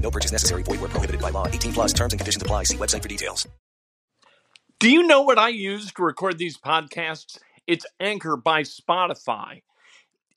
No purchase necessary. Void where prohibited by law. 18 plus terms and conditions apply. See website for details. Do you know what I use to record these podcasts? It's Anchor by Spotify.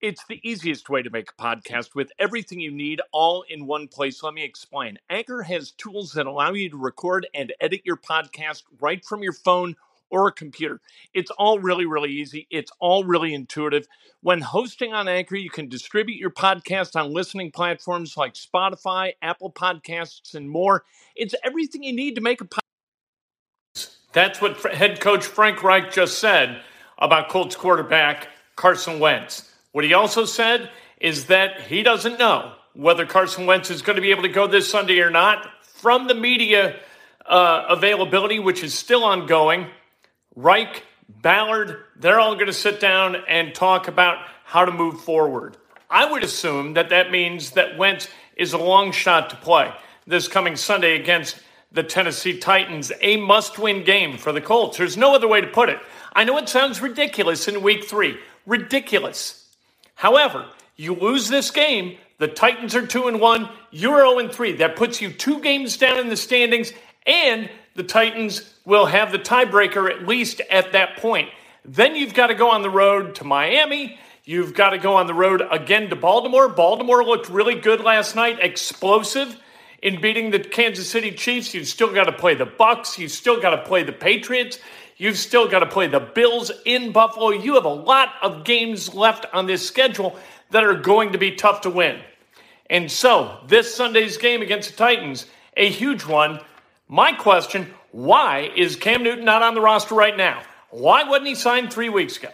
It's the easiest way to make a podcast with everything you need all in one place. Let me explain. Anchor has tools that allow you to record and edit your podcast right from your phone or a computer. It's all really, really easy. It's all really intuitive. When hosting on Anchor, you can distribute your podcast on listening platforms like Spotify, Apple Podcasts, and more. It's everything you need to make a podcast. That's what head coach Frank Reich just said about Colts quarterback Carson Wentz. What he also said is that he doesn't know whether Carson Wentz is going to be able to go this Sunday or not. From the media uh, availability, which is still ongoing, Reich, Ballard, they're all going to sit down and talk about how to move forward. I would assume that that means that Wentz is a long shot to play this coming Sunday against the Tennessee Titans, a must win game for the Colts. There's no other way to put it. I know it sounds ridiculous in week three. Ridiculous. However, you lose this game, the Titans are 2 and 1, you're 0 and 3. That puts you two games down in the standings, and the Titans will have the tiebreaker at least at that point. Then you've got to go on the road to Miami. You've got to go on the road again to Baltimore. Baltimore looked really good last night, explosive in beating the Kansas City Chiefs. You've still got to play the Bucks. You've still got to play the Patriots. You've still got to play the Bills in Buffalo. You have a lot of games left on this schedule that are going to be tough to win. And so, this Sunday's game against the Titans, a huge one. My question why is Cam Newton not on the roster right now? Why wasn't he signed three weeks ago?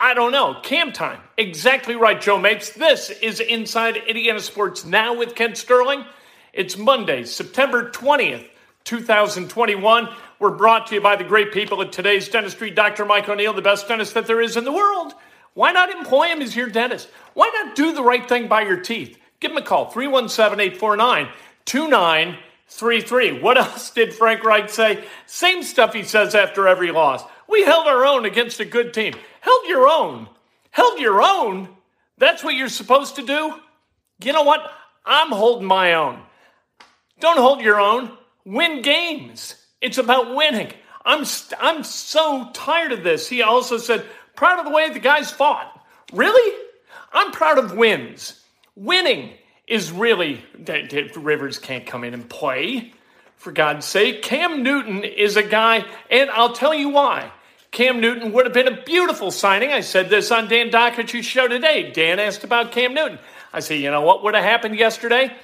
I don't know. Cam time. Exactly right, Joe Mapes. This is Inside Indiana Sports Now with Kent Sterling. It's Monday, September 20th, 2021. We're brought to you by the great people at today's dentistry. Dr. Mike O'Neill, the best dentist that there is in the world. Why not employ him as your dentist? Why not do the right thing by your teeth? Give him a call, 317 849 2933. What else did Frank Reich say? Same stuff he says after every loss. We held our own against a good team. Held your own. Held your own? That's what you're supposed to do? You know what? I'm holding my own. Don't hold your own. Win games. It's about winning. I'm, st- I'm so tired of this. He also said, proud of the way the guys fought. Really? I'm proud of wins. Winning is really, that Rivers can't come in and play. For God's sake, Cam Newton is a guy, and I'll tell you why. Cam Newton would have been a beautiful signing. I said this on Dan Dakich' show today. Dan asked about Cam Newton. I said, you know what would have happened yesterday?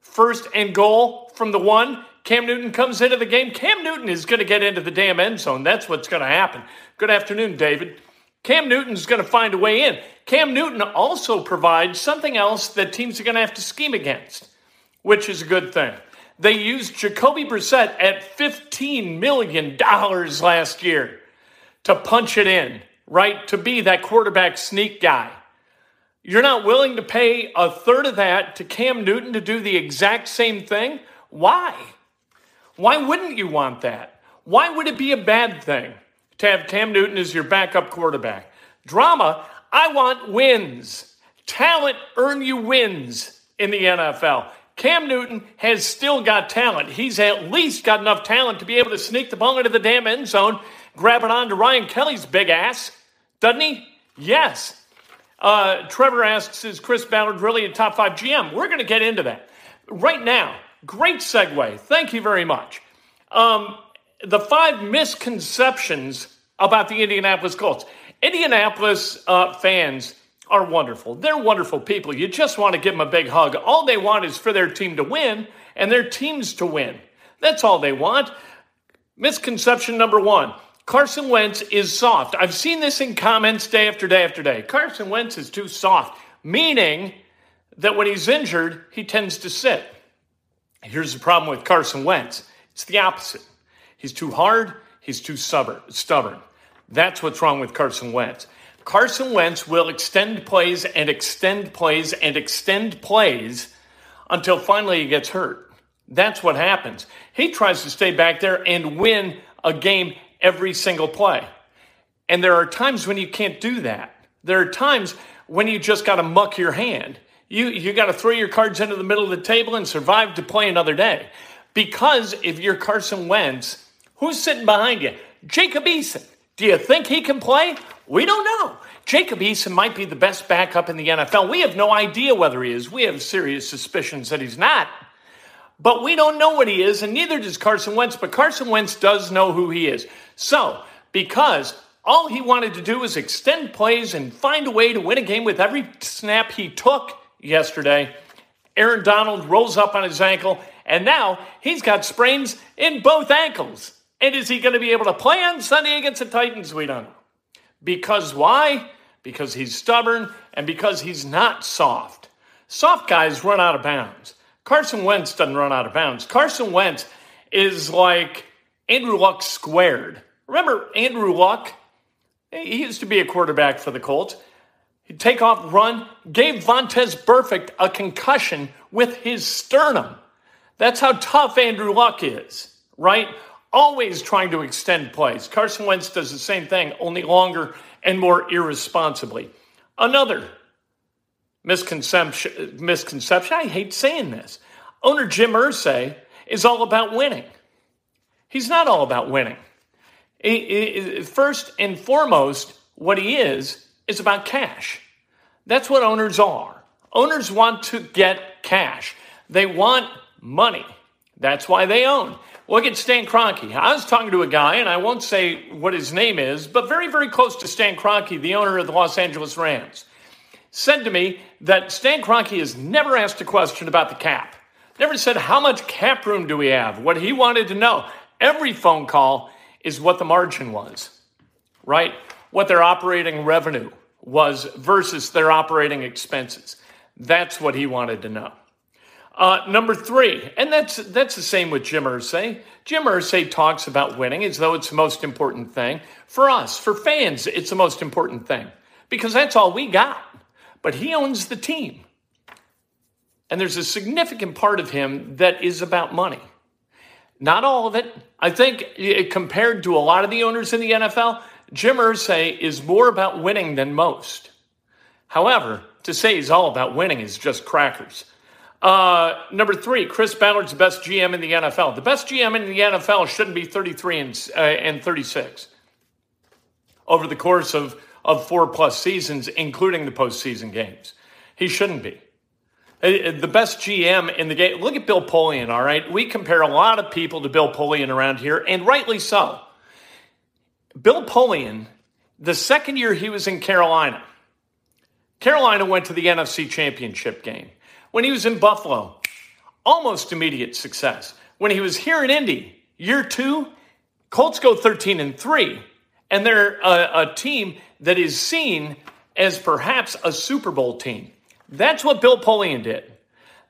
First and goal from the one. Cam Newton comes into the game. Cam Newton is going to get into the damn end zone. That's what's going to happen. Good afternoon, David. Cam Newton's going to find a way in. Cam Newton also provides something else that teams are going to have to scheme against, which is a good thing. They used Jacoby Brissett at $15 million last year to punch it in, right? To be that quarterback sneak guy. You're not willing to pay a third of that to Cam Newton to do the exact same thing? Why? Why wouldn't you want that? Why would it be a bad thing to have Cam Newton as your backup quarterback? Drama, I want wins. Talent earn you wins in the NFL. Cam Newton has still got talent. He's at least got enough talent to be able to sneak the ball into the damn end zone, grab it onto Ryan Kelly's big ass. Doesn't he? Yes. Uh, Trevor asks, is Chris Ballard really a top five GM? We're going to get into that. Right now, great segue. Thank you very much. Um, the five misconceptions about the Indianapolis Colts. Indianapolis uh, fans are wonderful. They're wonderful people. You just want to give them a big hug. All they want is for their team to win and their teams to win. That's all they want. Misconception number one Carson Wentz is soft. I've seen this in comments day after day after day. Carson Wentz is too soft, meaning that when he's injured, he tends to sit. Here's the problem with Carson Wentz it's the opposite. He's too hard, he's too stubborn. That's what's wrong with Carson Wentz. Carson Wentz will extend plays and extend plays and extend plays until finally he gets hurt. That's what happens. He tries to stay back there and win a game every single play. And there are times when you can't do that. There are times when you just got to muck your hand. You, you got to throw your cards into the middle of the table and survive to play another day. Because if you're Carson Wentz, who's sitting behind you? Jacob Eason. Do you think he can play? We don't know. Jacob Eason might be the best backup in the NFL. We have no idea whether he is. We have serious suspicions that he's not. But we don't know what he is, and neither does Carson Wentz. But Carson Wentz does know who he is. So, because all he wanted to do was extend plays and find a way to win a game with every snap he took yesterday, Aaron Donald rolls up on his ankle, and now he's got sprains in both ankles. And is he going to be able to play on Sunday against the Titans? We don't know. Because why? Because he's stubborn and because he's not soft. Soft guys run out of bounds. Carson Wentz doesn't run out of bounds. Carson Wentz is like Andrew Luck squared. Remember Andrew Luck? He used to be a quarterback for the Colts. He'd take off, run, gave Vontaze Burfict a concussion with his sternum. That's how tough Andrew Luck is, right? Always trying to extend plays. Carson Wentz does the same thing, only longer and more irresponsibly. Another misconception, misconception I hate saying this. Owner Jim Irsay is all about winning. He's not all about winning. First and foremost, what he is, is about cash. That's what owners are. Owners want to get cash, they want money. That's why they own. Look at Stan Kroenke. I was talking to a guy, and I won't say what his name is, but very, very close to Stan Kroenke, the owner of the Los Angeles Rams, said to me that Stan Kroenke has never asked a question about the cap. Never said, How much cap room do we have? What he wanted to know. Every phone call is what the margin was, right? What their operating revenue was versus their operating expenses. That's what he wanted to know. Uh, number three, and that's that's the same with Jim Irsay. Jim Irsay talks about winning as though it's the most important thing for us, for fans. It's the most important thing because that's all we got. But he owns the team, and there's a significant part of him that is about money. Not all of it. I think compared to a lot of the owners in the NFL, Jim Irsay is more about winning than most. However, to say he's all about winning is just crackers. Uh, number three, Chris Ballard's the best GM in the NFL. The best GM in the NFL shouldn't be 33 and, uh, and 36 over the course of, of four plus seasons, including the postseason games. He shouldn't be. Uh, the best GM in the game. Look at Bill Polian, all right? We compare a lot of people to Bill Polian around here, and rightly so. Bill Polian, the second year he was in Carolina, Carolina went to the NFC Championship game. When he was in Buffalo, almost immediate success. When he was here in Indy, year two, Colts go 13 and 3, and they're a, a team that is seen as perhaps a Super Bowl team. That's what Bill Polian did.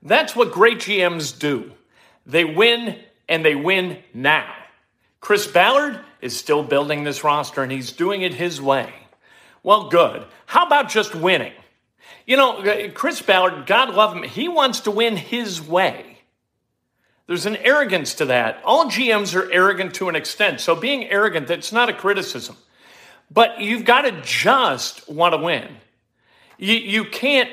That's what great GMs do. They win and they win now. Chris Ballard is still building this roster and he's doing it his way. Well, good. How about just winning? You know, Chris Ballard, God love him, he wants to win his way. There's an arrogance to that. All GMs are arrogant to an extent. So being arrogant, that's not a criticism. But you've got to just want to win. You, you can't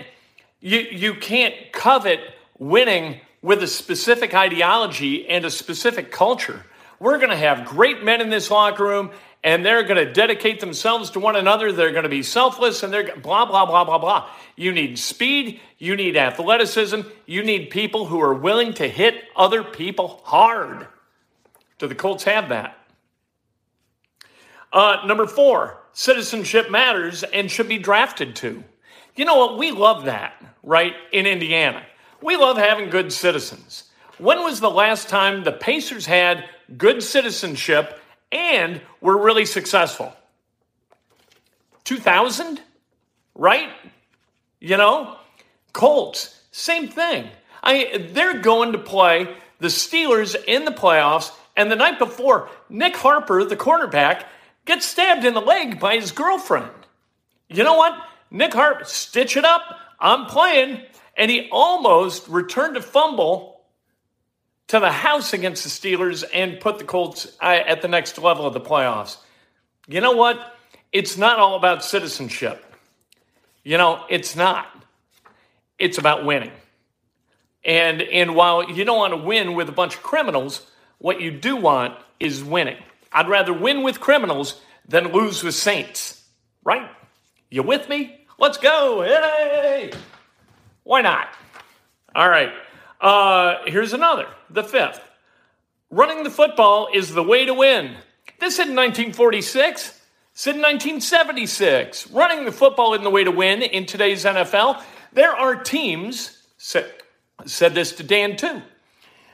you, you can't covet winning with a specific ideology and a specific culture. We're going to have great men in this locker room, and they're going to dedicate themselves to one another. They're going to be selfless and they're blah, blah, blah, blah, blah. You need speed. You need athleticism. You need people who are willing to hit other people hard. Do the Colts have that? Uh, number four, citizenship matters and should be drafted to. You know what? We love that, right? In Indiana. We love having good citizens. When was the last time the Pacers had good citizenship and we're really successful? 2000? Right? You know? Colts, same thing. I they're going to play the Steelers in the playoffs, and the night before, Nick Harper, the quarterback, gets stabbed in the leg by his girlfriend. You know what? Nick Harper, stitch it up. I'm playing. And he almost returned a fumble to the house against the Steelers and put the Colts uh, at the next level of the playoffs. You know what? It's not all about citizenship. You know, it's not. It's about winning. And and while you don't want to win with a bunch of criminals, what you do want is winning. I'd rather win with criminals than lose with saints. Right? You with me? Let's go. Hey! Why not? All right. Uh, here's another, the fifth. Running the football is the way to win. This in 1946, said in 1976. Running the football is the way to win in today's NFL. There are teams, said, said this to Dan too.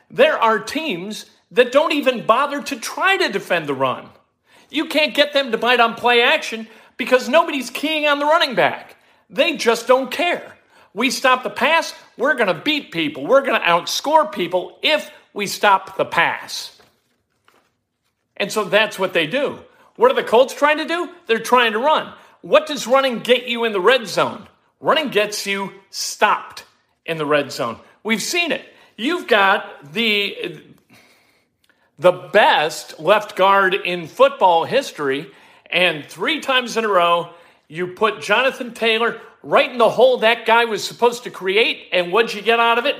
There are teams that don't even bother to try to defend the run. You can't get them to bite on play action because nobody's keying on the running back. They just don't care. We stop the pass, we're going to beat people. We're going to outscore people if we stop the pass. And so that's what they do. What are the Colts trying to do? They're trying to run. What does running get you in the red zone? Running gets you stopped in the red zone. We've seen it. You've got the the best left guard in football history, and three times in a row, you put Jonathan Taylor right in the hole that guy was supposed to create, and what'd you get out of it?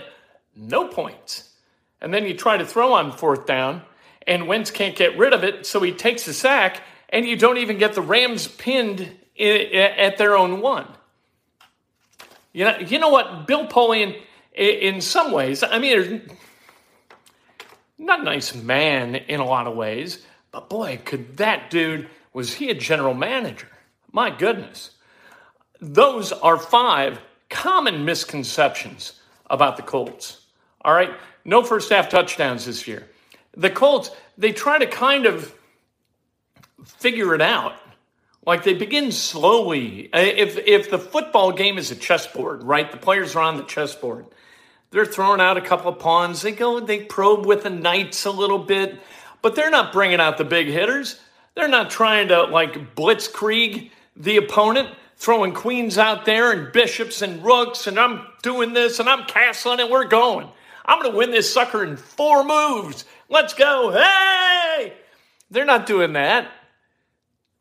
No points. And then you try to throw on fourth down, and Wentz can't get rid of it, so he takes a sack, and you don't even get the Rams pinned at their own one. You know, you know what? Bill Polian, in some ways, I mean, not a nice man in a lot of ways, but boy, could that dude, was he a general manager? My goodness. Those are five common misconceptions about the Colts. All right, no first half touchdowns this year. The Colts, they try to kind of figure it out. Like they begin slowly. Uh, if if the football game is a chessboard, right? The players are on the chessboard. They're throwing out a couple of pawns. They go, they probe with the knights a little bit, but they're not bringing out the big hitters. They're not trying to like blitzkrieg the opponent, throwing queens out there and bishops and rooks, and I'm doing this and I'm castling and we're going. I'm going to win this sucker in four moves. Let's go. Hey! They're not doing that.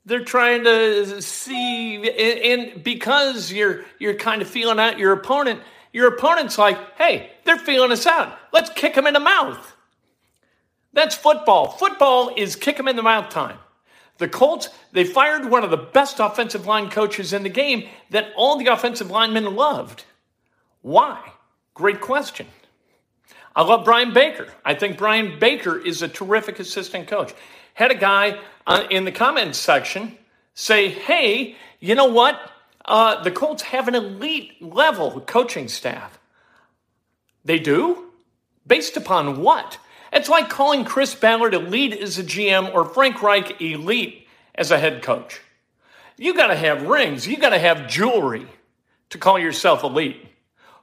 They're trying to see, and because you're you're kind of feeling out your opponent, your opponent's like, hey, they're feeling us out. Let's kick them in the mouth. That's football. Football is kick them in the mouth time. The Colts, they fired one of the best offensive line coaches in the game that all the offensive linemen loved. Why? Great question. I love Brian Baker. I think Brian Baker is a terrific assistant coach. Had a guy uh, in the comments section say, hey, you know what? Uh, the Colts have an elite level coaching staff. They do? Based upon what? It's like calling Chris Ballard elite as a GM or Frank Reich elite as a head coach. You got to have rings, you got to have jewelry to call yourself elite.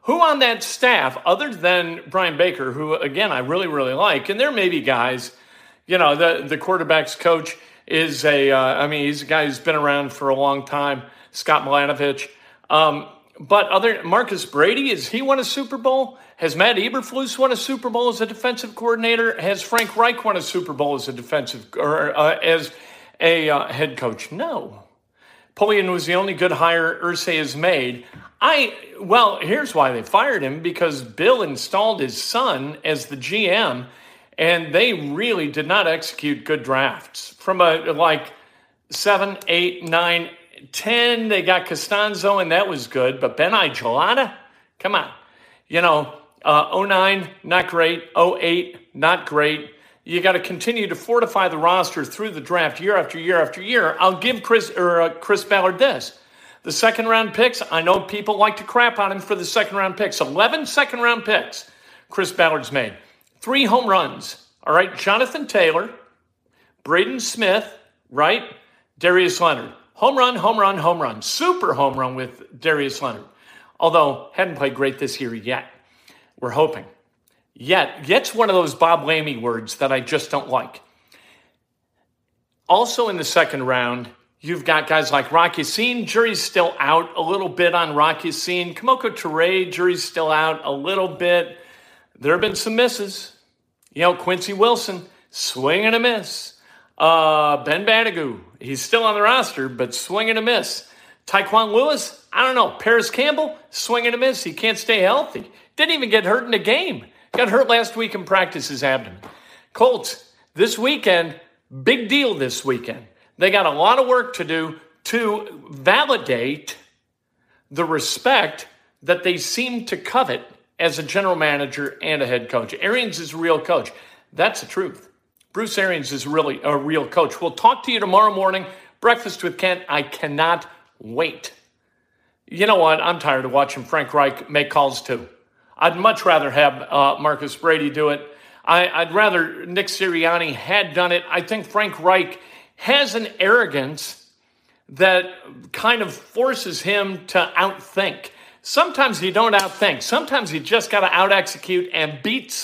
Who on that staff, other than Brian Baker, who again I really really like, and there may be guys, you know, the the quarterbacks coach is a, uh, I mean, he's a guy who's been around for a long time. Scott Milanovich. Um, but other Marcus Brady, has he won a Super Bowl? Has Matt Eberflus won a Super Bowl as a defensive coordinator? Has Frank Reich won a Super Bowl as a defensive or uh, as a uh, head coach? No. Polian was the only good hire Irsay has made. I well, here's why they fired him because Bill installed his son as the GM, and they really did not execute good drafts from a like seven, eight, nine, 10, they got Castonzo, and that was good. But Ben Gelada, come on. You know, uh, 09, not great. 08, not great. You got to continue to fortify the roster through the draft year after year after year. I'll give Chris or uh, Chris Ballard this. The second round picks, I know people like to crap on him for the second round picks. 11 second round picks Chris Ballard's made. Three home runs. All right, Jonathan Taylor, Braden Smith, right? Darius Leonard. Home run, home run, home run. Super home run with Darius Leonard. Although, hadn't played great this year yet. We're hoping. Yet, yet's one of those Bob Lamey words that I just don't like. Also in the second round, you've got guys like Rocky Ya-Sin. Jury's still out a little bit on Rocky Ya-Sin. Kemoko Turay, jury's still out a little bit. There have been some misses. You know, Quincy Wilson, swing and a miss. Uh, ben Banogu, he's still on the roster, but swing and a miss. Tyquan Lewis, I don't know. Parris Campbell, swing and a miss. He can't stay healthy. Didn't even get hurt in a game. Got hurt last week in practice, his abdomen. Colts, this weekend, big deal this weekend. They got a lot of work to do to validate the respect that they seem to covet as a general manager and a head coach. Arians is a real coach. That's the truth. Bruce Arians is really a real coach. We'll talk to you tomorrow morning. Breakfast with Kent. I cannot wait. You know what? I'm tired of watching Frank Reich make calls too. I'd much rather have uh, Marcus Brady do it. I, would rather Nick Sirianni had done it. I think Frank Reich has an arrogance that kind of forces him to outthink. Sometimes you don't outthink. Sometimes you just got to out execute and beat.